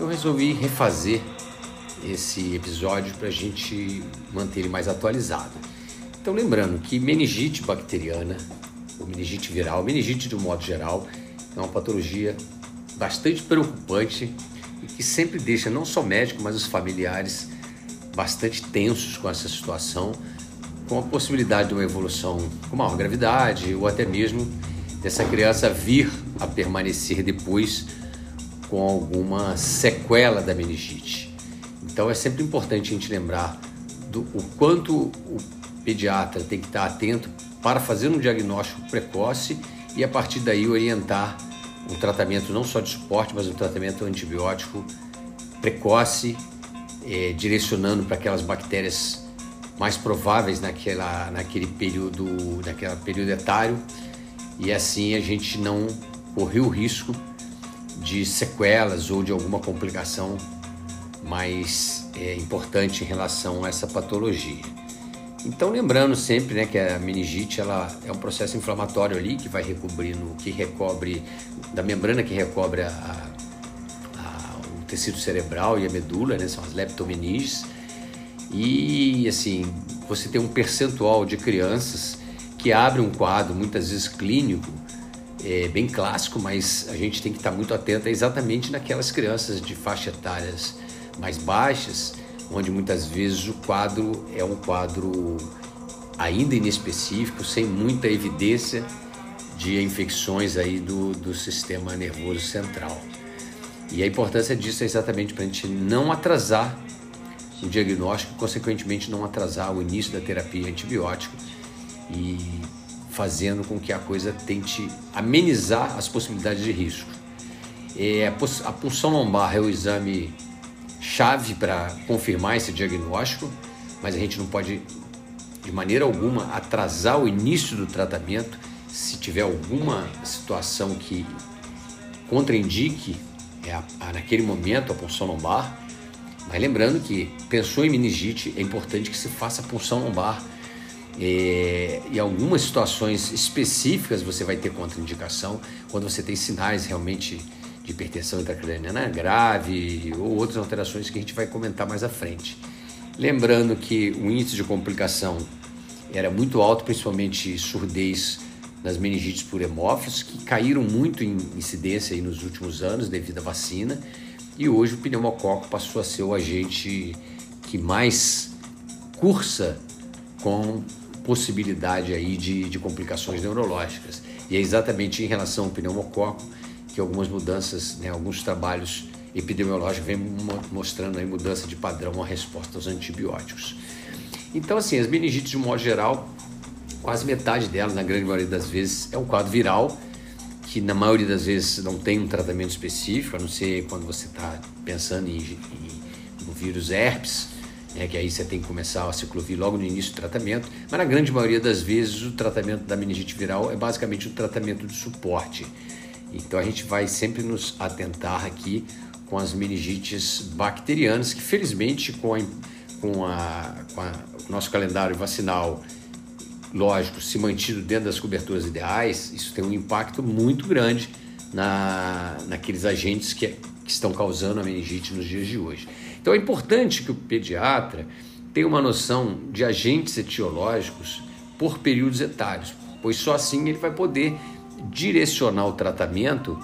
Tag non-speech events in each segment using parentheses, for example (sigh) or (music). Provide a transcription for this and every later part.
eu resolvi refazer esse episódio para a gente manter ele mais atualizado. Então, lembrando que meningite bacteriana, ou meningite viral, meningite de um modo geral, é uma patologia bastante preocupante e que sempre deixa não só médico, mas os familiares bastante tensos com essa situação, com a possibilidade de uma evolução com maior gravidade ou até mesmo dessa criança vir a permanecer depois com alguma sequela da meningite. Então é sempre importante a gente lembrar do o quanto o pediatra tem que estar atento para fazer um diagnóstico precoce e a partir daí orientar um tratamento não só de suporte, mas um tratamento antibiótico precoce, eh, direcionando para aquelas bactérias mais prováveis naquela, naquele período, naquele período etário e assim a gente não correr o risco de sequelas ou de alguma complicação mais é, importante em relação a essa patologia. Então lembrando sempre né, que a meningite ela é um processo inflamatório ali que vai recobrindo, que recobre da membrana que recobre a, a, o tecido cerebral e a medula, né, são as leptomeninges. E assim, você tem um percentual de crianças que abre um quadro muitas vezes clínico, é, bem clássico, mas a gente tem que estar muito atento exatamente naquelas crianças de faixa etárias mais baixas, onde muitas vezes o quadro é um quadro ainda inespecífico, sem muita evidência de infecções aí do, do sistema nervoso central. E a importância disso é exatamente para a gente não atrasar o diagnóstico, consequentemente não atrasar o início da terapia antibiótica e fazendo com que a coisa tente amenizar as possibilidades de risco. É, a punção lombar é o exame chave para confirmar esse diagnóstico, mas a gente não pode de maneira alguma atrasar o início do tratamento se tiver alguma situação que contraindique é a, a, naquele momento a punção lombar. Mas lembrando que pensou em meningite, é importante que se faça a punção lombar é, em algumas situações específicas você vai ter contraindicação quando você tem sinais realmente de hipertensão intracraniana grave ou outras alterações que a gente vai comentar mais à frente. Lembrando que o índice de complicação era muito alto, principalmente surdez nas meningites por hemófilos, que caíram muito em incidência nos últimos anos devido à vacina, e hoje o pneumococo passou a ser o agente que mais cursa com possibilidade aí de, de complicações neurológicas. E é exatamente em relação ao pneumococo que algumas mudanças, né, alguns trabalhos epidemiológicos vêm mostrando aí mudança de padrão a resposta aos antibióticos. Então, assim, as meningites, de modo geral, quase metade delas, na grande maioria das vezes, é um quadro viral, que na maioria das vezes não tem um tratamento específico, a não ser quando você está pensando em, em, no vírus herpes, né, que aí você tem que começar a ciclovir logo no início do tratamento, mas na grande maioria das vezes o tratamento da meningite viral é basicamente um tratamento de suporte. Então a gente vai sempre nos atentar aqui com as meningites bacterianas, que felizmente com, a, com, a, com a, o nosso calendário vacinal, lógico, se mantido dentro das coberturas ideais, isso tem um impacto muito grande na, naqueles agentes que, que estão causando a meningite nos dias de hoje. Então é importante que o pediatra tenha uma noção de agentes etiológicos por períodos etários, pois só assim ele vai poder direcionar o tratamento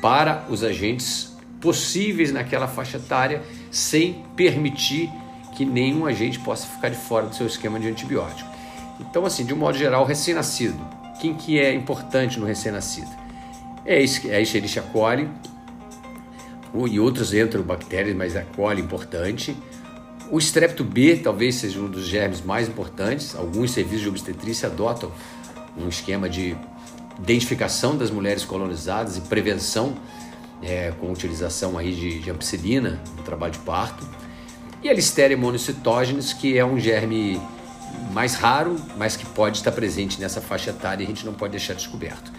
para os agentes possíveis naquela faixa etária, sem permitir que nenhum agente possa ficar de fora do seu esquema de antibiótico. Então, assim, de um modo geral, recém-nascido, quem que é importante no recém-nascido? É a Escherichia coli, e outros enterobactérias, mas a coli é importante. O estrepto B talvez seja um dos germes mais importantes. Alguns serviços de obstetrícia adotam um esquema de identificação das mulheres colonizadas e prevenção é, com utilização aí de, de ampicilina no trabalho de parto. E a Listeria monocytogenes, que é um germe mais raro, mas que pode estar presente nessa faixa etária e a gente não pode deixar descoberto.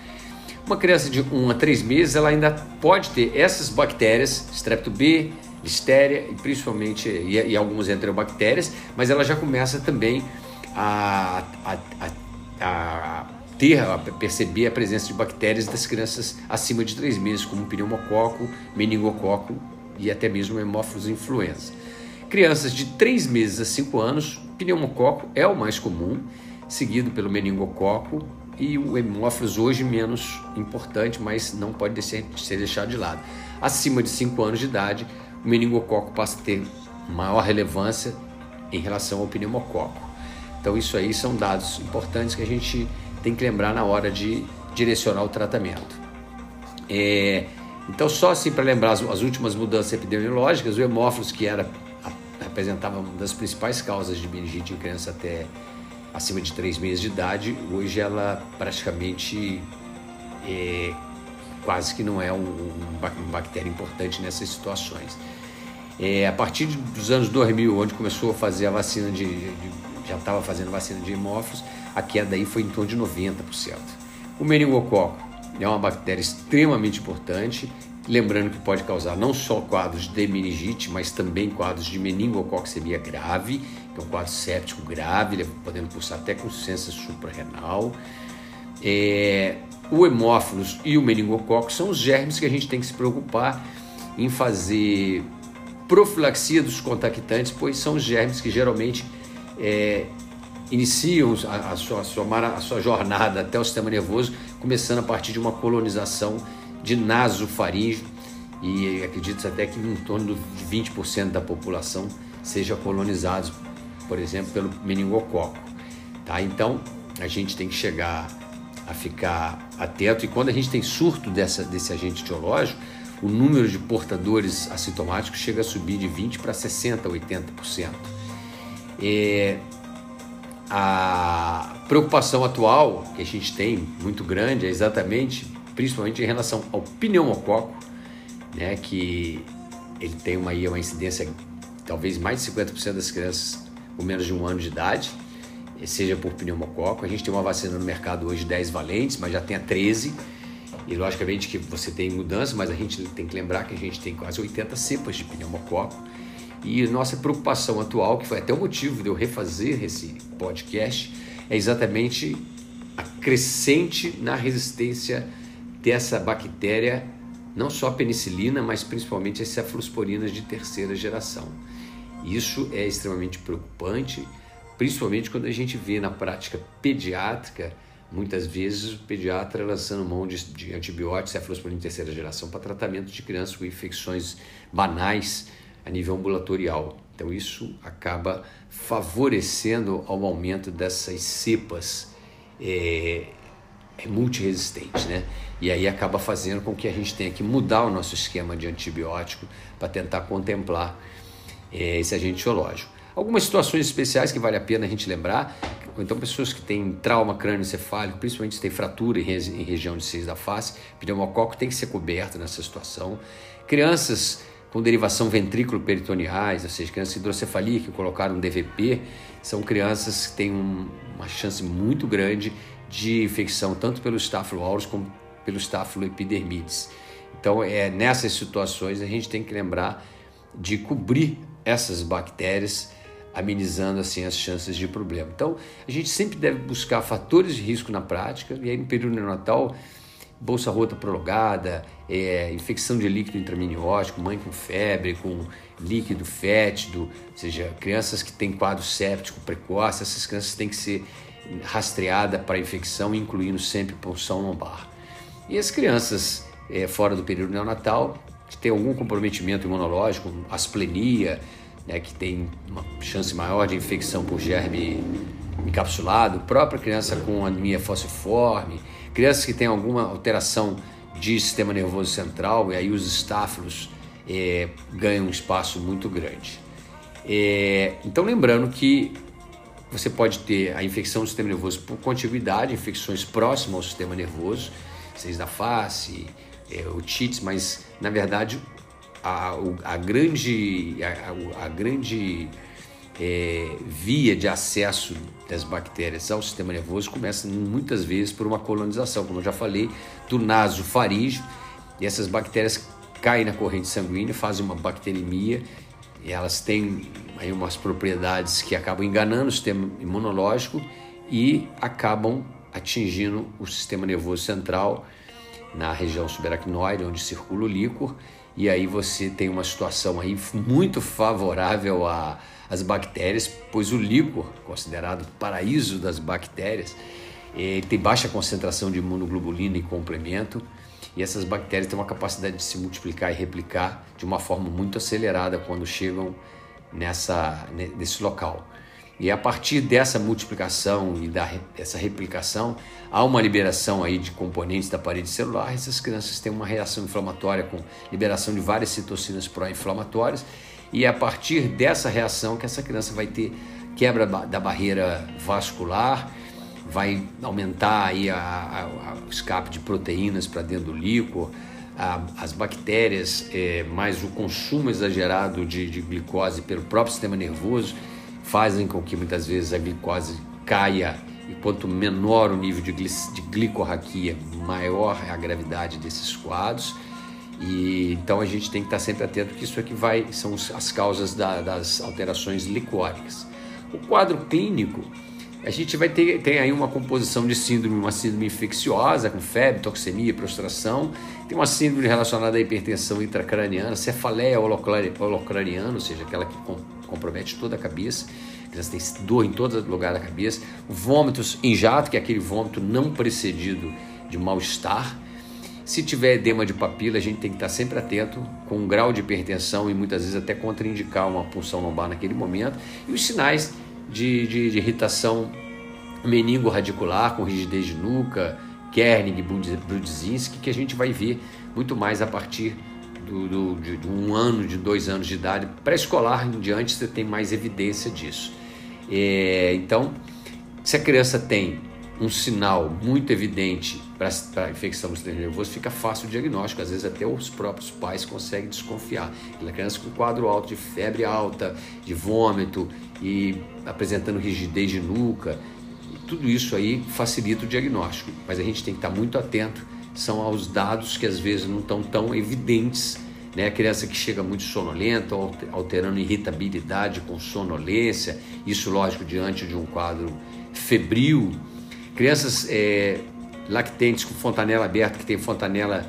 Uma criança de 1 a 3 meses, ela ainda pode ter essas bactérias, strepto B, listéria e principalmente e, e algumas enterobactérias, mas ela já começa também a, a, a, a ter, a perceber a presença de bactérias das crianças acima de três meses, como pneumococo, meningococo e até mesmo hemófilos influenza. Crianças de 3 meses a 5 anos, pneumococo é o mais comum, seguido pelo meningococo e o hemófilos hoje menos importante, mas não pode ser, ser deixado de lado. Acima de 5 anos de idade, o meningococo passa a ter maior relevância em relação ao pneumococo. Então isso aí são dados importantes que a gente tem que lembrar na hora de direcionar o tratamento. É, então só assim para lembrar as, as, últimas mudanças epidemiológicas, o hemófilos que era representava uma das principais causas de meningite em criança até acima de 3 meses de idade, hoje ela praticamente é, quase que não é um, um, bactéria importante nessas situações. É, a partir dos anos 2000, onde começou a fazer a vacina de, de já estava fazendo vacina de hemófilos, a queda aí foi em torno de 90%. O meningococo é uma bactéria extremamente importante, lembrando que pode causar não só quadros de meningite, mas também quadros de meningococcemia grave, que é um quadro séptico grave, podendo pulsar até com ciência suprarrenal. É, o hemófilos e o meningococo são os germes que a gente tem que se preocupar em fazer profilaxia dos contactantes, pois são os germes que geralmente é, iniciam a, a, sua, a, sua, a sua jornada até o sistema nervoso, começando a partir de uma colonização de nasofaríngeo e acredita-se até que em torno de 20% da população seja colonizados, por exemplo, pelo meningococo. Tá? Então, a gente tem que chegar a ficar atento e quando a gente tem surto dessa, desse agente etiológico, o número de portadores assintomáticos chega a subir de 20% para 60%, 80%. É, a preocupação atual que a gente tem, muito grande, é exatamente, principalmente em relação ao pneumococo, né, que ele tem uma, uma incidência talvez mais de 50% das crianças com menos de um ano de idade, seja por pneumococo. A gente tem uma vacina no mercado hoje 10 valentes, mas já tem a 13. E logicamente que você tem mudança, mas a gente tem que lembrar que a gente tem quase 80 cepas de pneumococo e nossa preocupação atual, que foi até o motivo de eu refazer esse podcast, é exatamente a crescente na resistência dessa bactéria, não só a penicilina, mas principalmente as cefalosporinas de terceira geração. Isso é extremamente preocupante, principalmente quando a gente vê na prática pediátrica, muitas vezes o pediatra lançando mão de, de antibióticos, cefalosporina de terceira geração, para tratamento de crianças com infecções banais, a nível ambulatorial. Então, isso acaba favorecendo ao aumento dessas cepas é, é multiresistentes, né? E aí acaba fazendo com que a gente tenha que mudar o nosso esquema de antibiótico para tentar contemplar é, esse agente biológico. Algumas situações especiais que vale a pena a gente lembrar, então pessoas que têm trauma crânioencefálico, principalmente se tem fratura em, em região de seis da face, pneumococo tem que ser coberto nessa situação. Crianças com derivação ventrículo-peritoneais, ou seja, crianças hidrocefalia que colocaram DVP, são crianças que têm um, uma chance muito grande de infecção tanto pelo Staphylo aureus como pelo Staphylo epidermidis. Então, é nessas situações a gente tem que lembrar de cobrir essas bactérias, amenizando assim as chances de problema. Então, a gente sempre deve buscar fatores de risco na prática e aí no período neonatal bolsa rota prolongada, é, infecção de líquido intraminiótico, mãe com febre, com líquido fétido, ou seja, crianças que têm quadro séptico precoce, essas crianças têm que ser rastreadas para infecção, incluindo sempre punção lombar. E as crianças é, fora do período neonatal, que têm algum comprometimento imunológico, asplenia, né, que tem uma chance maior de infecção por germe encapsulado, própria criança com anemia falciforme, crianças que têm alguma alteração de sistema nervoso central, e aí os estáfilos é, ganham um espaço muito grande. É, então, lembrando que você pode ter a infecção do sistema nervoso por contiguidade, infecções próximas ao sistema nervoso, seis da face, é, otites, mas na verdade a, a grande, a, a grande é, via de acesso das bactérias ao sistema nervoso começa muitas vezes por uma colonização, como eu já falei, do nasofaríngeo. E essas bactérias caem na corrente sanguínea, fazem uma bacteremia, e elas têm aí umas propriedades que acabam enganando o sistema imunológico e acabam atingindo o sistema nervoso central na região subaracnoide, onde circula o líquor, e aí você tem uma situação aí muito favorável às bactérias, pois o líquor, considerado paraíso das bactérias, ele tem baixa concentração de imunoglobulina e complemento, e essas bactérias têm uma capacidade de se multiplicar e replicar de uma forma muito acelerada quando chegam nessa, nesse local. E a partir dessa multiplicação e da, dessa replicação, há uma liberação aí de componentes da parede celular. Essas crianças têm uma reação inflamatória com liberação de várias citocinas pró-inflamatórias. E é a partir dessa reação que essa criança vai ter quebra da barreira vascular, vai aumentar aí a, a, a, escape de proteínas para dentro do líquor, as bactérias, é, mais o consumo exagerado de, de glicose pelo próprio sistema nervoso fazem com que muitas vezes a glicose caia e quanto menor o nível de, de glicorraquia, maior é a gravidade desses quadros. E então a gente tem que estar sempre atento que isso aqui vai são as causas da, das alterações licóricas. O quadro clínico a gente vai ter tem aí uma composição de síndrome, uma síndrome infecciosa com febre, toxemia, prostração, tem uma síndrome relacionada à hipertensão intracraniana, cefaleia holocraniana, ou seja, aquela que compromete toda a cabeça, criança tem dor em todo lugar da cabeça, vômitos em jato, que é aquele vômito não precedido de mal-estar. Se tiver edema de papila, a gente tem que estar sempre atento com um grau de hipertensão e muitas vezes até contraindicar uma punção lombar naquele momento. E os sinais de, de, de irritação meningo-radicular, com rigidez de nuca, Kernig, Brudzinski, que a gente vai ver muito mais a partir do, do, de, de, um ano, de dois anos de idade, pré-escolar em diante, você tem mais evidência disso. É, então, se a criança tem um sinal muito evidente para infecção do sistema nervoso, fica fácil o diagnóstico. Às vezes até os próprios pais conseguem desconfiar. Aquela criança com quadro alto de febre alta, de vômito e apresentando rigidez de nuca, tudo isso aí facilita o diagnóstico. Mas a gente tem que estar muito atento são aos dados que às vezes não estão tão evidentes. Né? A criança que chega muito sonolenta, alterando irritabilidade com sonolência, isso lógico diante de um quadro febril. Crianças é, lactentes com fontanela aberta, que tem fontanela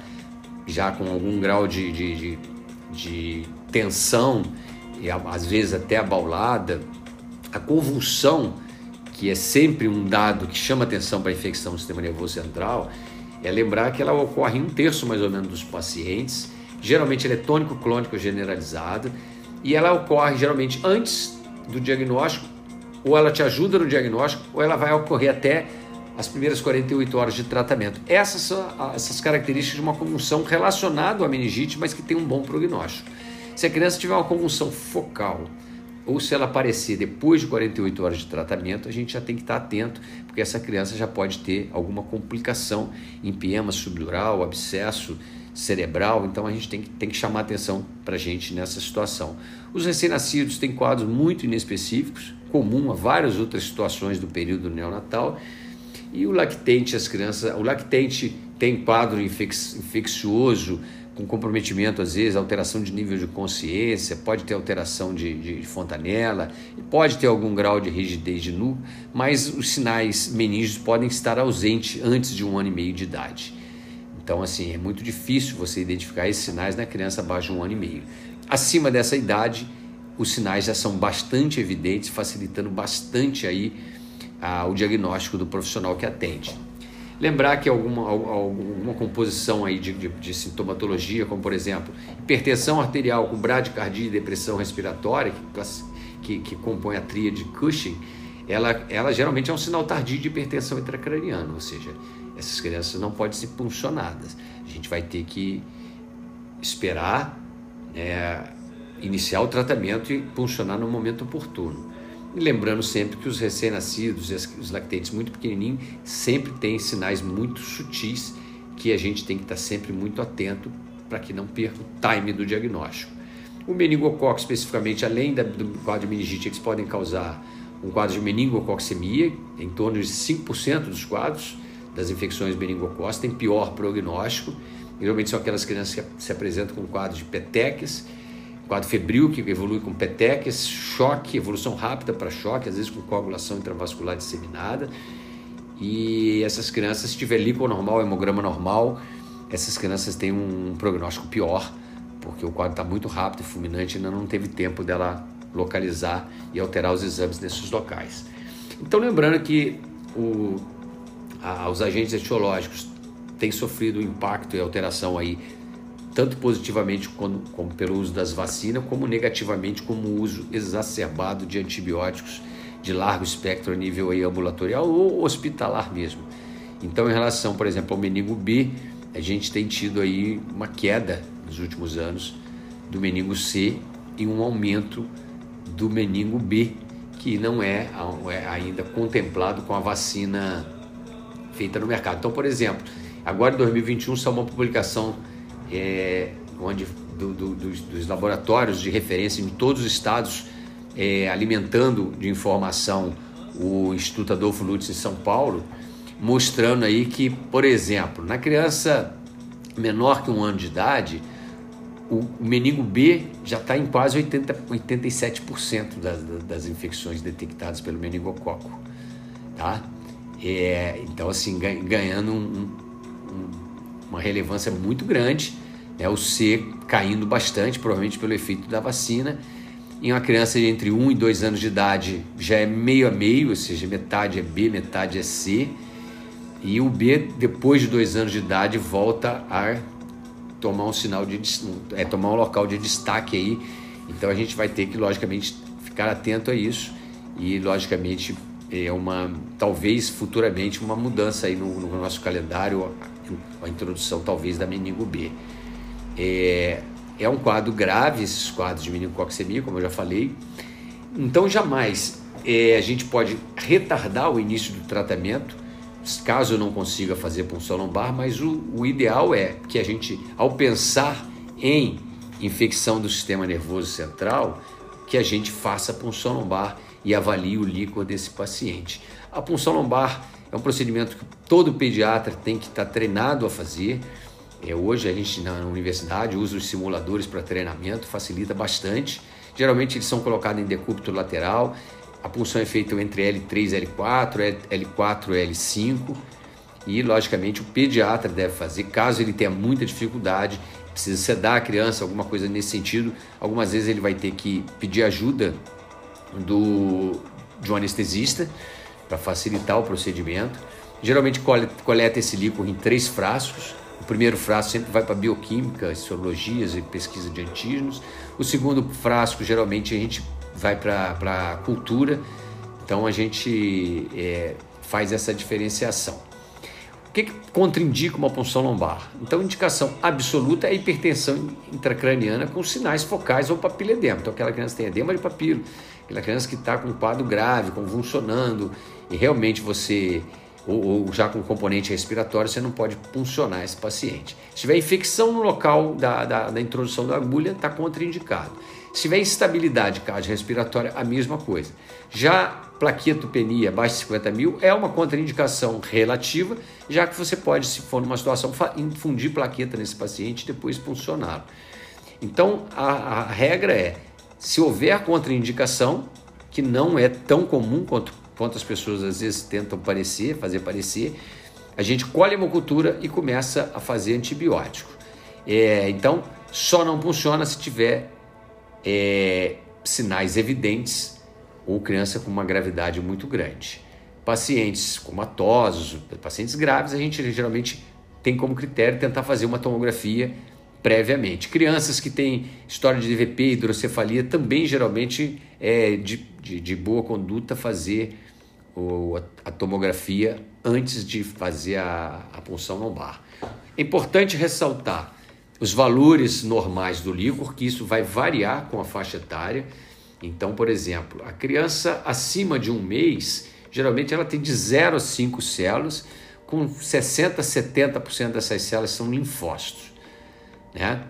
já com algum grau de, de, de, de tensão, e às vezes até abaulada. A convulsão, que é sempre um dado que chama atenção para a infecção do sistema nervoso central, é lembrar que ela ocorre em um terço mais ou menos dos pacientes, geralmente ela é tônico-clônico generalizada, e ela ocorre geralmente antes do diagnóstico, ou ela te ajuda no diagnóstico, ou ela vai ocorrer até as primeiras 48 horas de tratamento. Essas são essas características de uma convulsão relacionada à meningite, mas que tem um bom prognóstico. Se a criança tiver uma convulsão focal, ou se ela aparecer depois de 48 horas de tratamento, a gente já tem que estar atento, porque essa criança já pode ter alguma complicação, empiema subdural, abscesso cerebral, então a gente tem que, tem que chamar atenção para a gente nessa situação. Os recém-nascidos têm quadros muito inespecíficos, comum a várias outras situações do período neonatal, e o lactente, as crianças, o lactente tem quadro infeccioso, com comprometimento, às vezes, alteração de nível de consciência, pode ter alteração de, de, fontanela, pode ter algum grau de rigidez de nu, mas os sinais meninges podem estar ausentes antes de um ano e meio de idade. Então, assim, é muito difícil você identificar esses sinais na criança abaixo de um ano e meio. Acima dessa idade, os sinais já são bastante evidentes, facilitando bastante aí o diagnóstico do profissional que atende. Lembrar que alguma, alguma composição aí de, de, de, sintomatologia, como por exemplo, hipertensão arterial com bradicardia e depressão respiratória, que, que, que compõe a tríade Cushing, ela, ela geralmente é um sinal tardio de hipertensão intracraniana, ou seja, essas crianças não podem ser puncionadas. A gente vai ter que esperar né, iniciar o tratamento e puncionar no momento oportuno. E lembrando sempre que os recém-nascidos e os lactentes muito pequenininhos sempre têm sinais muito sutis que a gente tem que estar sempre muito atento para que não perca o time do diagnóstico. O meningococo, especificamente, além do quadro de meningite, eles podem causar um quadro de meningococcemia, em torno de 5% dos quadros das infecções meningocócicas, tem pior prognóstico. Geralmente são aquelas crianças que se apresentam com quadro de petequias quadro febril que evolui com petequias, choque, evolução rápida para choque, às vezes com coagulação intravascular disseminada. e essas crianças, se tiver líquor normal, hemograma normal, essas crianças têm um prognóstico pior, porque o quadro está muito rápido e fulminante, ainda não teve tempo dela localizar e alterar os exames nesses locais. Então, lembrando que o, a, os agentes etiológicos têm sofrido impacto e alteração aí, tanto positivamente como, como pelo uso das vacinas, como negativamente como o uso exacerbado de antibióticos de largo espectro a nível ambulatorial ou hospitalar mesmo. Então, em relação, por exemplo, ao meningo B, a gente tem tido aí uma queda nos últimos anos do meningo C e um aumento do meningo B, que não é, é ainda contemplado com a vacina feita no mercado. Então, por exemplo, agora em 2021 saiu uma publicação é, onde do, do, dos, dos, laboratórios de referência em todos os estados é, alimentando de informação o Instituto Adolfo Lutz em São Paulo, mostrando aí que, por exemplo, na criança menor que um ano de idade, o meningo B já está em quase 80, 87% das, das infecções detectadas pelo meningococo. Tá? É, então, assim, ganhando um, um, uma relevância muito grande, né? o C caindo bastante, provavelmente pelo efeito da vacina, em uma criança de entre 1 e 2 anos de idade já é meio a meio, ou seja, metade é B, metade é C. E o B, depois de 2 anos de idade, volta a tomar um sinal de é tomar um local de destaque aí. Então a gente vai ter que, logicamente, ficar atento a isso e, logicamente, é uma talvez futuramente uma mudança aí no, no nosso calendário, a, introdução talvez da meningo B. É, é um quadro grave, esses quadros de meningococcemia, como eu já falei. Então, jamais é, a gente pode retardar o início do tratamento, caso eu não consiga fazer punção lombar, mas o, o ideal é que a gente, ao pensar em infecção do sistema nervoso central, que a gente faça punção lombar e avalie o líquor desse paciente. A punção lombar é um procedimento que todo pediatra tem que estar treinado a fazer. É, hoje a gente na universidade usa os simuladores para treinamento, facilita bastante. Geralmente eles são colocados em decúbito lateral. A punção é feita entre L3 e L4, L4 e L5. E, logicamente, o pediatra deve fazer, caso ele tenha muita dificuldade, precisa sedar a criança, alguma coisa nesse sentido. Algumas vezes ele vai ter que pedir ajuda do, de um anestesista para facilitar o procedimento. Geralmente coleta esse líquido em três frascos o primeiro frasco sempre vai para bioquímica, sorologias e pesquisa de antígenos. O segundo frasco, geralmente, a gente vai para cultura. Então, a gente é, faz essa diferenciação. O que, que contraindica uma punção lombar? Então, indicação absoluta é a hipertensão intracraniana com sinais focais ou papiledema. Então, aquela criança tem edema de papilo, aquela criança que está com um quadro grave, convulsionando, e realmente você ou, ou, já com componente respiratório, você não pode puncionar esse paciente. Se tiver infecção no local da, da, da introdução da agulha, está contraindicado. Se tiver instabilidade cardiorrespiratória, a mesma coisa. Já plaquetopenia abaixo de 50 mil é uma contraindicação relativa, já que você pode, se for numa situação, infundir plaqueta nesse paciente e depois puncioná-lo. Então, a, a regra é, se houver contraindicação, que não é tão comum quanto quanto as pessoas às vezes tentam parecer, fazer parecer, a gente colhe a hemocultura e começa a fazer antibiótico. É, então, só não funciona se tiver é, sinais evidentes ou criança com uma gravidade muito grande. Pacientes comatosos, pacientes graves, a gente geralmente tem como critério tentar fazer uma tomografia previamente. Crianças que têm história de DVP e hidrocefalia também geralmente é de, de, de boa conduta fazer o, a, tomografia antes de fazer a, a punção lombar. É importante ressaltar os valores normais do líquor, que isso vai variar com a faixa etária. Então, por exemplo, a criança acima de um mês, geralmente ela tem de 0 a 5 células, com 60% a 70% dessas células são linfócitos. Né?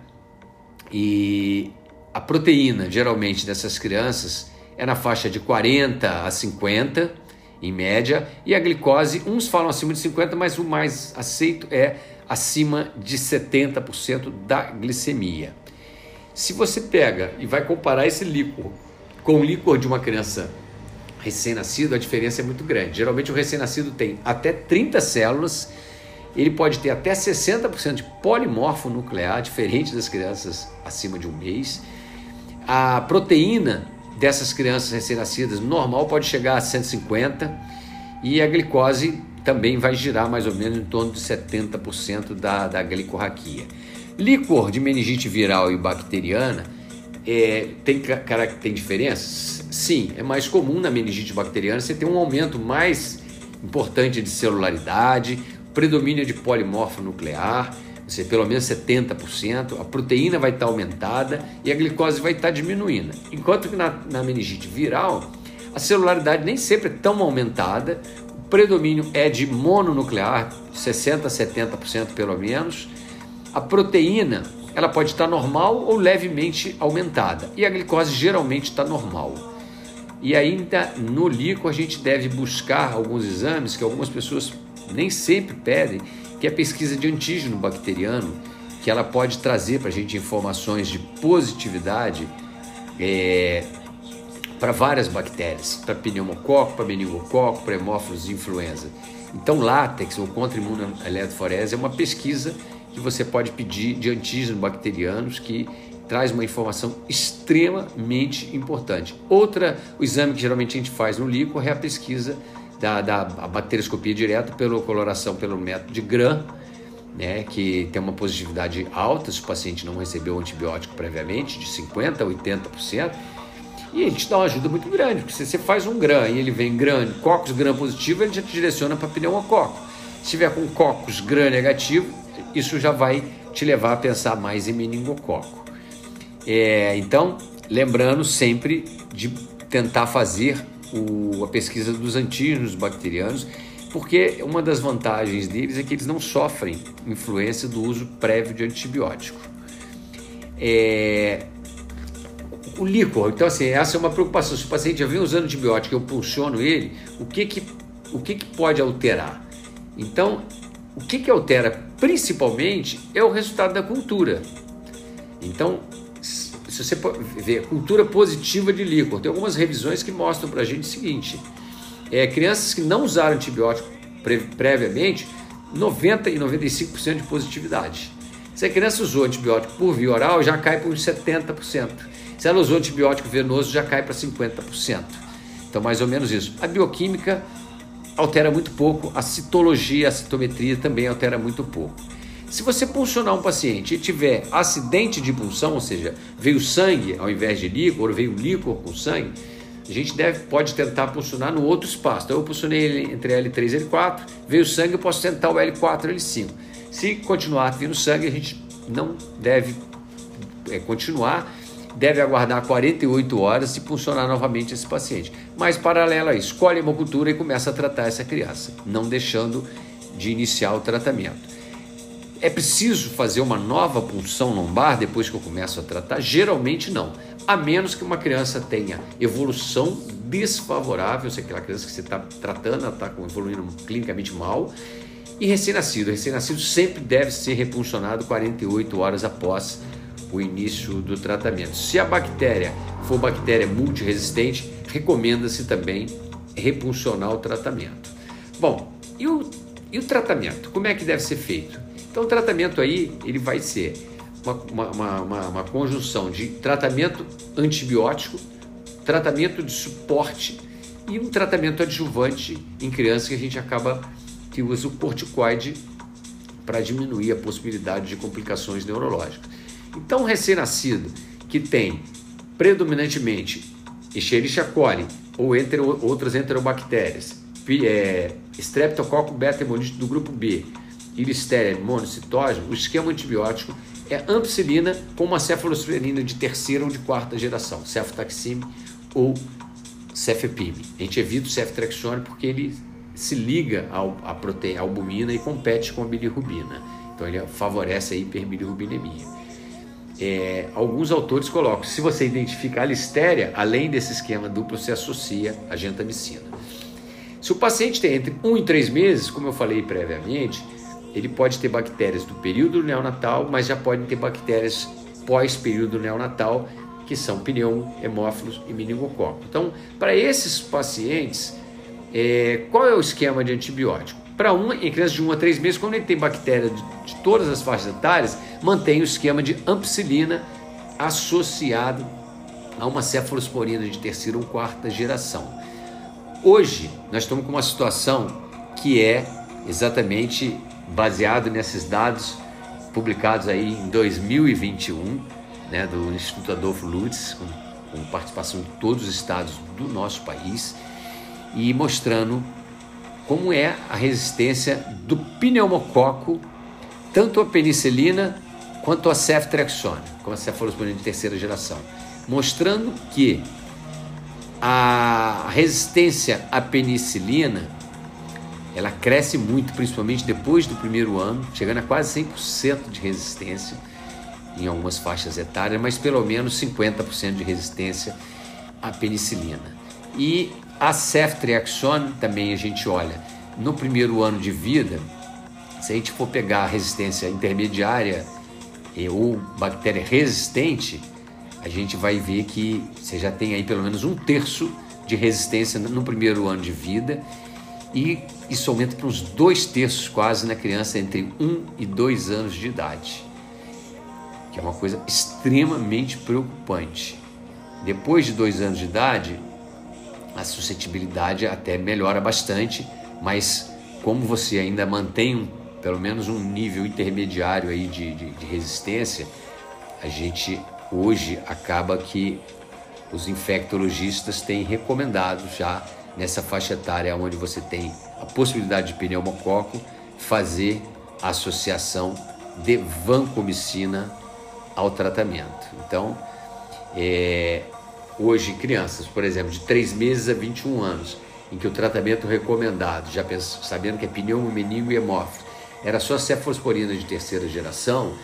E a proteína, geralmente, dessas crianças é na faixa de 40 a 50, em média, e a glicose, uns falam acima de 50, mas o mais aceito é acima de 70% da glicemia. Se você pega e vai comparar esse líquor com o líquor de uma criança recém-nascido, a diferença é muito grande. Geralmente o recém-nascido tem até 30 células, ele pode ter até 60% de polimorfo nuclear, diferente das crianças acima de um mês. A proteína dessas crianças recém-nascidas normal pode chegar a 150 e a glicose também vai girar mais ou menos em torno de 70% da, da glicorraquia. Licor de meningite viral e bacteriana é, tem, tem diferenças? Sim, é mais comum na meningite bacteriana você ter um aumento mais importante de celularidade, predomínio de polimorfo nuclear, você pelo menos 70%, a proteína vai estar aumentada e a glicose vai estar diminuindo. Enquanto que na, na meningite viral, a celularidade nem sempre é tão aumentada, o predomínio é de mononuclear, 60% a 70% pelo menos, a proteína ela pode estar normal ou levemente aumentada e a glicose geralmente está normal. E ainda no líquido a gente deve buscar alguns exames que algumas pessoas nem sempre pedem, que é a pesquisa de antígeno bacteriano, que ela pode trazer para a gente informações de positividade é, para várias bactérias, para pneumococo, para meningococo, para hemófilos influenza. Então, látex ou contra-imunoeletroforese é uma pesquisa que você pode pedir de antígenos bacterianos que traz uma informação extremamente importante. Outra, o exame que geralmente a gente faz no líquido é a pesquisa da, da bacterioscopia direta pela coloração pelo método de Gram, né, que tem uma positividade alta se o paciente não recebeu antibiótico previamente, de 50% a 80%, e ele te dá uma ajuda muito grande, porque se você faz um gram e ele vem gram, cocos gram positivo, ele já te direciona para pneumococo. Se tiver com cocos gram negativo, isso já vai te levar a pensar mais em meningococo. É, então, lembrando sempre de tentar fazer o, a pesquisa dos antígenos bacterianos, porque uma das vantagens deles é que eles não sofrem influência do uso prévio de antibiótico. É, o líquor, então assim, essa é uma preocupação. Se o paciente já vem usando antibiótico, eu pulsiono ele, o que que, o que, que pode alterar? Então, o que, que altera principalmente é o resultado da cultura. Então, se você ver cultura positiva de líquor, tem algumas revisões que mostram para a gente o seguinte: é, crianças que não usaram antibiótico pre previamente, 90 e 95% de positividade. Se a criança usou antibiótico por via oral, já cai por uns 70%. Se ela usou antibiótico venoso, já cai para 50%. Então, mais ou menos isso. A bioquímica altera muito pouco, a citologia, a citometria também altera muito pouco. Se você pulsionar um paciente e tiver acidente de pulsão, ou seja, veio sangue ao invés de líquor, veio líquor com sangue, a gente deve, pode tentar pulsionar no outro espaço. Então eu pulsionei ele entre L3 e L4, veio sangue, eu posso tentar o L4 e L5. Se continuar vindo sangue, a gente não deve é, continuar deve aguardar 48 horas e funcionar novamente esse paciente. Mas, paralelo a isso, escolhe a hemocultura e começa a tratar essa criança, não deixando de iniciar o tratamento. É preciso fazer uma nova punção lombar depois que eu começo a tratar? Geralmente não, a menos que uma criança tenha evolução desfavorável, se aquela criança que você está tratando está evoluindo clinicamente mal, e recém-nascido. Recém-nascido sempre deve ser repuncionado 48 horas após o início do tratamento. Se a bactéria for bactéria multiresistente, recomenda-se também repulsionar o tratamento. Bom, e o, e o tratamento? Como é que deve ser feito? Então, o tratamento aí ele vai ser uma, uma, uma, uma conjunção de tratamento antibiótico, tratamento de suporte e um tratamento adjuvante em crianças que a gente acaba que usa o corticoide para diminuir a possibilidade de complicações neurológicas. Então, um recém-nascido que tem predominantemente Escherichia coli ou entre, outras enterobactérias, é, Streptococcus beta do grupo B e Listeria monocitógeno, o esquema antibiótico é ampicilina com uma cefalosporina de terceira ou de quarta geração, cefotaxime ou cefepime. A gente evita o ceftriaxone porque ele se liga à proteína, à albumina e compete com a bilirrubina. Então ele favorece a hiperbilirrubinemia é, alguns autores colocam, se você identificar a listéria, além desse esquema duplo, se associa a gentamicina. Se o paciente tem entre 1 e 3 meses, como eu falei previamente, ele pode ter bactérias do período neonatal, mas já pode ter bactérias pós-período neonatal, que são pneumo, hemófilos e meningococo. Então, para esses pacientes, é, qual é o esquema de antibiótico? Para um, em crianças de 1 a 3 meses, quando ele tem bactéria de, de todas as faixas etárias, mantém o esquema de ampicilina associado a uma cefalosporina de terceira ou quarta geração. Hoje, nós estamos com uma situação que é exatamente baseado nesses dados publicados aí em 2021, né, do Instituto Adolfo Lutz, com, com participação de todos os estados do nosso país, e mostrando como é a resistência do pneumococo, tanto a penicilina quanto a ceftriaxona, como a cefalosporina de terceira geração, mostrando que a resistência à penicilina ela cresce muito, principalmente depois do primeiro ano, chegando a quase 100% de resistência em algumas faixas etárias, mas pelo menos 50% de resistência à penicilina. E a ceftriaxone também a gente olha no primeiro ano de vida, se a gente for pegar a resistência intermediária ou bactéria resistente, a gente vai ver que você já tem aí pelo menos um terço de resistência no primeiro ano de vida e isso aumenta para uns dois terços quase na criança entre 1 e 2 anos de idade, que é uma coisa extremamente preocupante. Depois de dois anos de idade, a suscetibilidade até melhora bastante, mas como você ainda mantém um, pelo menos um nível intermediário aí de, de, de resistência, a gente hoje acaba que os infectologistas têm recomendado já nessa faixa etária onde você tem a possibilidade de pneumococo, fazer a associação de vancomicina ao tratamento. Então, é, hoje, crianças, por exemplo, de 3 meses a 21 anos, em que o tratamento recomendado, já penso, sabendo que é pneumo, e hemófilo, era só cefalosporina de terceira geração,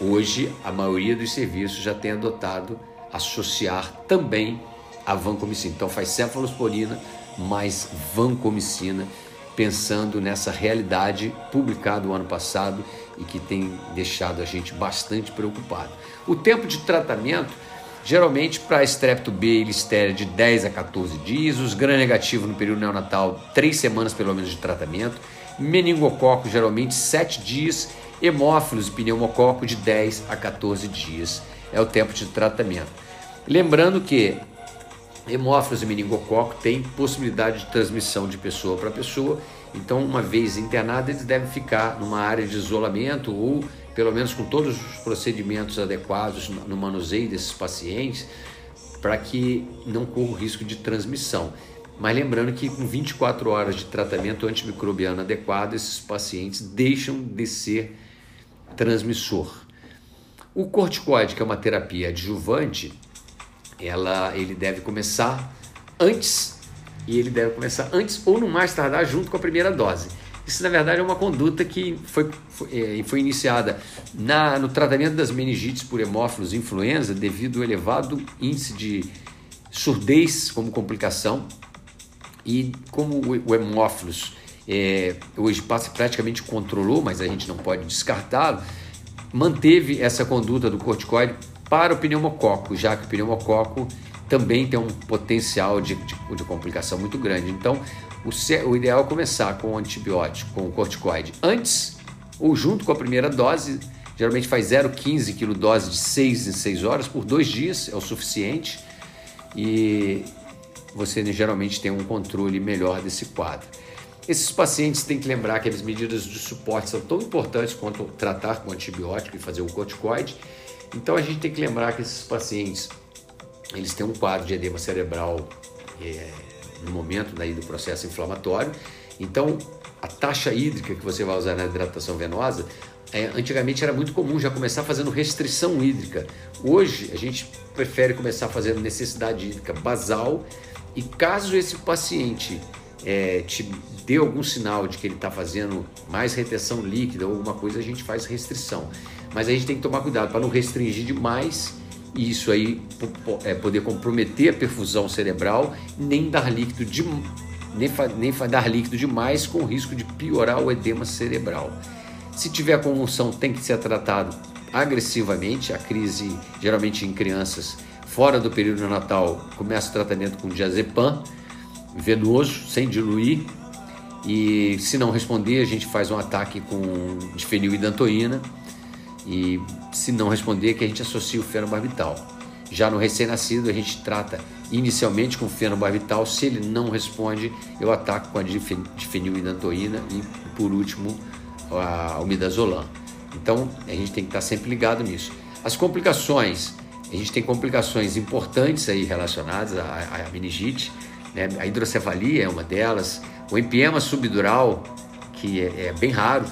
hoje a maioria dos serviços já tem adotado associar também a vancomicina. Então faz cefalosporina mais vancomicina, pensando nessa realidade publicada o ano passado e que tem deixado a gente bastante preocupado. O tempo de tratamento, geralmente para estrepto B e listéria de 10 a 14 dias, os gram negativo no período neonatal, 3 semanas pelo menos de tratamento, meningococo geralmente 7 dias, hemófilos e pneumococo de 10 a 14 dias é o tempo de tratamento. Lembrando que hemófilos e meningococo têm possibilidade de transmissão de pessoa para pessoa, então, uma vez internado, eles devem ficar numa área de isolamento ou, pelo menos, com todos os procedimentos adequados no manuseio desses pacientes, para que não corra o risco de transmissão. Mas lembrando que com 24 horas de tratamento antimicrobiano adequado, esses pacientes deixam de ser transmissor. O corticoide, que é uma terapia adjuvante, ela, ele deve começar antes e ele deve começar antes ou no mais tardar junto com a primeira dose. Isso, na verdade, é uma conduta que foi, foi, é, foi iniciada na, no tratamento das meningites por hemófilos influenza devido ao elevado índice de surdez como complicação e como o, o hemófilos é, hoje praticamente controlou, mas a gente não pode descartá-lo, manteve essa conduta do corticoide para o pneumococo, já que o pneumococo também tem um potencial de, de, de complicação muito grande. Então, o, o, ideal é começar com o antibiótico, com o corticoide, antes ou junto com a primeira dose. Geralmente faz 0,15 kg dose de 6 em 6 horas por dois dias, é o suficiente. E você geralmente tem um controle melhor desse quadro. Esses pacientes têm que lembrar que as medidas de suporte são tão importantes quanto tratar com antibiótico e fazer o corticoide então a gente tem que lembrar que esses pacientes eles têm um quadro de edema cerebral é, no momento daí do processo inflamatório. Então a taxa hídrica que você vai usar na hidratação venosa é, antigamente era muito comum já começar fazendo restrição hídrica. Hoje a gente prefere começar fazendo necessidade hídrica basal e caso esse paciente é, te dê algum sinal de que ele está fazendo mais retenção líquida ou alguma coisa, a gente faz restrição. Mas a gente tem que tomar cuidado para não restringir demais e isso aí é, poder comprometer a perfusão cerebral, nem dar líquido de, nem, nem dar líquido demais com risco de piorar o edema cerebral. Se tiver convulsão, tem que ser tratado agressivamente. A crise, geralmente em crianças, fora do período neonatal, começa o tratamento com diazepam venoso, sem diluir. E se não responder, a gente faz um ataque com difenilidantoína. E se não responder, que a gente associa o fenobarbital. Já no recém-nascido, a gente trata inicialmente com fenobarbital. Se ele não responde, eu ataco com a difenilidantoína e, por último, a umidazolam. Então, a gente tem que estar sempre ligado nisso. As complicações, a gente tem complicações importantes aí relacionadas à, à meningite, né? a hidrocefalia é uma delas, o empiema subdural, que é, é bem raro,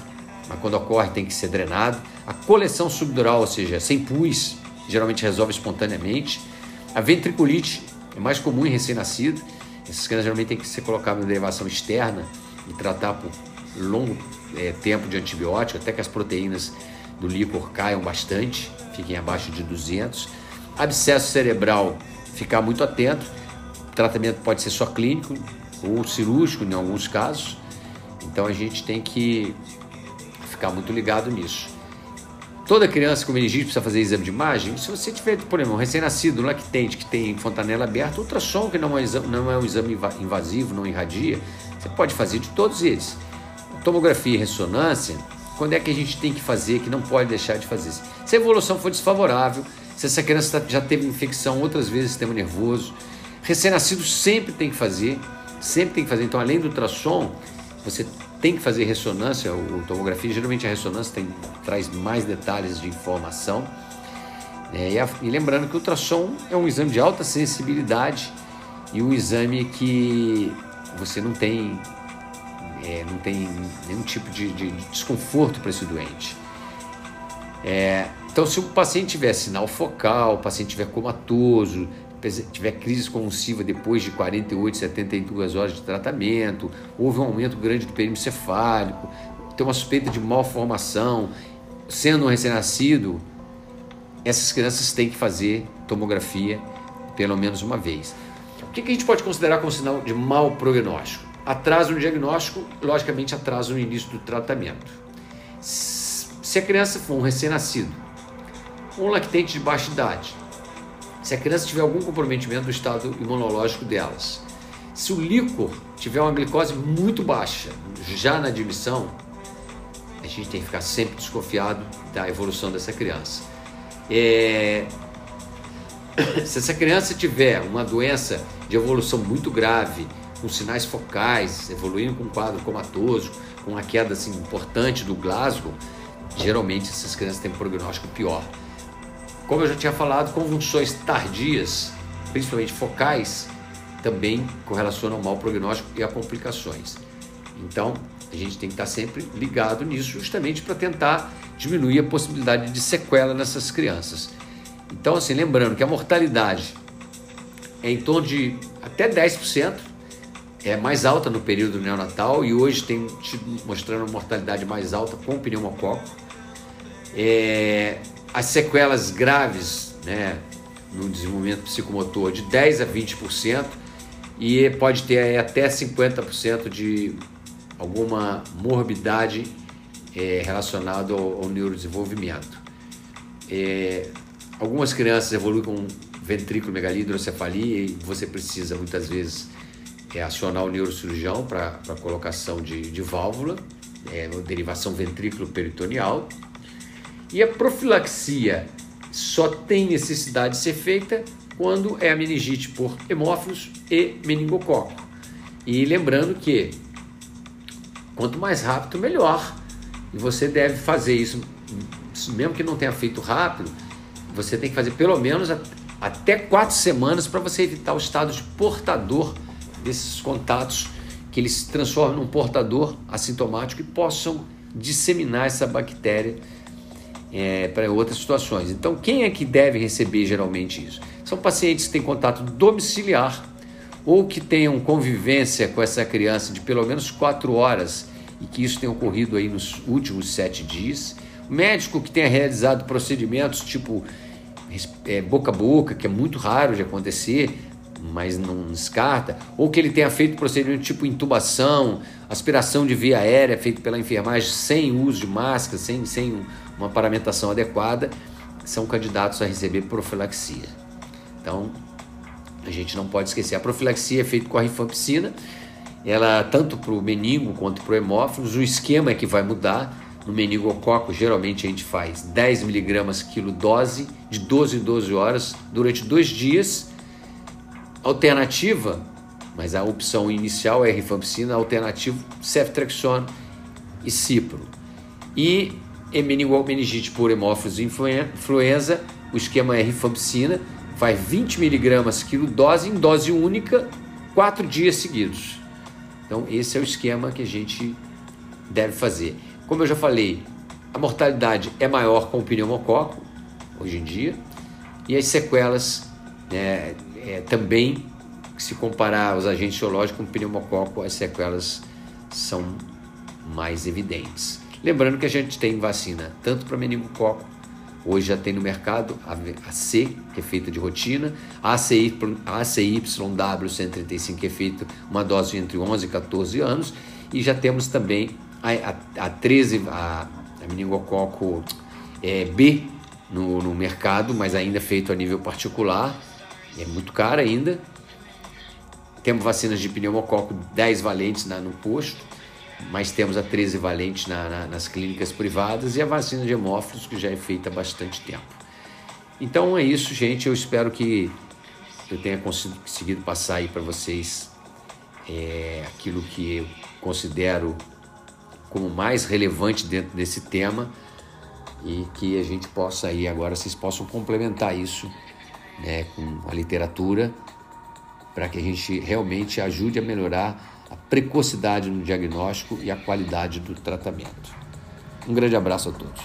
mas quando ocorre tem que ser drenado, a coleção subdural, ou seja, sem pus, geralmente resolve espontaneamente, a ventriculite é mais comum em recém-nascido, essas crianças geralmente tem que ser colocadas em derivação externa e tratar por longo é, tempo de antibiótico, até que as proteínas do líquor caiam bastante, fiquem abaixo de 200. Abscesso cerebral, ficar muito atento. O tratamento pode ser só clínico ou cirúrgico em alguns casos. Então a gente tem que ficar muito ligado nisso. Toda criança com meningite precisa fazer exame de imagem. Se você tiver, por exemplo, um recém-nascido, um lactente que tem fontanela aberta, ultrassom, que não é, exame, não é um exame invasivo, não irradia, você pode fazer de todos eles. Tomografia e ressonância, quando é que a gente tem que fazer, que não pode deixar de fazer? Se a evolução for desfavorável, se essa criança tá, já teve infecção outras vezes, sistema nervoso, recém-nascido sempre tem que fazer, sempre tem que fazer. Então, além do ultrassom, você tem que fazer ressonância, ou tomografia, geralmente a ressonância tem, traz mais detalhes de informação. É, e, a, e, lembrando que o ultrassom é um exame de alta sensibilidade e um exame que você não tem é, não tem nenhum tipo de, de, de desconforto para esse doente. É, então, se o paciente tiver sinal focal, o paciente tiver comatoso, tiver crise convulsiva depois de 48, 72 horas de tratamento, houve um aumento grande do perímetro cefálico, tem uma suspeita de malformação, sendo um recém-nascido, essas crianças têm que fazer tomografia pelo menos uma vez. O que a gente pode considerar como sinal de mau prognóstico? atraso no diagnóstico, logicamente atraso no início do tratamento. Se a criança for um recém-nascido, um lactente de baixa idade, se a criança tiver algum comprometimento do estado imunológico delas, se o líquor tiver uma glicose muito baixa, já na admissão, a gente tem que ficar sempre desconfiado da evolução dessa criança. É... (coughs) Se essa criança tiver uma doença de evolução muito grave, com sinais focais, evoluindo com um quadro comatoso, com uma queda assim, importante do Glasgow, geralmente essas crianças têm um prognóstico pior. Como eu já tinha falado, convulsões tardias, principalmente focais, também correlacionam ao mau prognóstico e a complicações. Então, a gente tem que estar sempre ligado nisso, justamente para tentar diminuir a possibilidade de sequela nessas crianças. Então, assim, lembrando que a mortalidade é em torno de até 10%, é mais alta no período neonatal e hoje tem mostrando uma mortalidade mais alta com pneumococo. É, as sequelas graves né, no desenvolvimento psicomotor de 10 a 20% e pode ter até 50% de alguma morbidade é, relacionada ao, ao neurodesenvolvimento. É, algumas crianças evoluem com ventrículo megalia, hidrocefalia e você precisa muitas vezes é acionar o neurocirurgião para colocação de, de válvula, é, derivação ventrículo peritoneal. E a profilaxia só tem necessidade de ser feita quando é a meningite por hemófilos e meningococo. E lembrando que quanto mais rápido, melhor. E você deve fazer isso, mesmo que não tenha feito rápido, você tem que fazer pelo menos até quatro semanas para você evitar o estado de portador desses contatos que eles se transformem num portador assintomático e possam disseminar essa bactéria é, para outras situações. Então, quem é que deve receber geralmente isso? São pacientes que têm contato domiciliar ou que tenham convivência com essa criança de pelo menos quatro horas e que isso tenha ocorrido aí nos últimos sete dias. Médico que tenha realizado procedimentos tipo é, boca a boca, que é muito raro de acontecer, mas não descarta, ou que ele tenha feito procedimento tipo intubação, aspiração de via aérea feito pela enfermagem sem uso de máscara, sem, sem uma paramentação adequada, são candidatos a receber profilaxia. Então, a gente não pode esquecer. A profilaxia é feita com a rifampicina, ela tanto para o meningo quanto para o hemófilos, o esquema é que vai mudar. No meningococo, geralmente a gente faz 10 miligramas quilo dose de 12 em 12 horas durante dois dias. Alternativa, mas a opção inicial é rifampicina, alternativo ceftriaxona e cipro. E meningite por hemófilos e influenza, o esquema é rifampicina, faz 20 miligramas quilo dose em dose única, quatro dias seguidos. Então esse é o esquema que a gente deve fazer. Como eu já falei, a mortalidade é maior com o pneumococo hoje em dia e as sequelas né, é, também, se comparar os agentes biológicos com o pneumococo, as sequelas são mais evidentes. Lembrando que a gente tem vacina tanto para meningococo Hoje já tem no mercado a C, que é feita de rotina, a ACY, a ACYW135, que é feita uma dose entre 11 e 14 anos, e já temos também a, a, a 13, a, a meningococo é, B no, no mercado, mas ainda feito a nível particular, é muito cara ainda. Temos vacinas de pneumococo 10 valentes na, no posto, mas temos a 13 valente na, na, nas clínicas privadas e a vacina de hemófilos, que já é feita há bastante tempo. Então é isso, gente. Eu espero que eu tenha conseguido passar aí para vocês é, aquilo que eu considero como mais relevante dentro desse tema e que a gente possa aí agora vocês possam complementar isso né, com a literatura para que a gente realmente ajude a melhorar a precocidade no diagnóstico e a qualidade do tratamento. Um grande abraço a todos.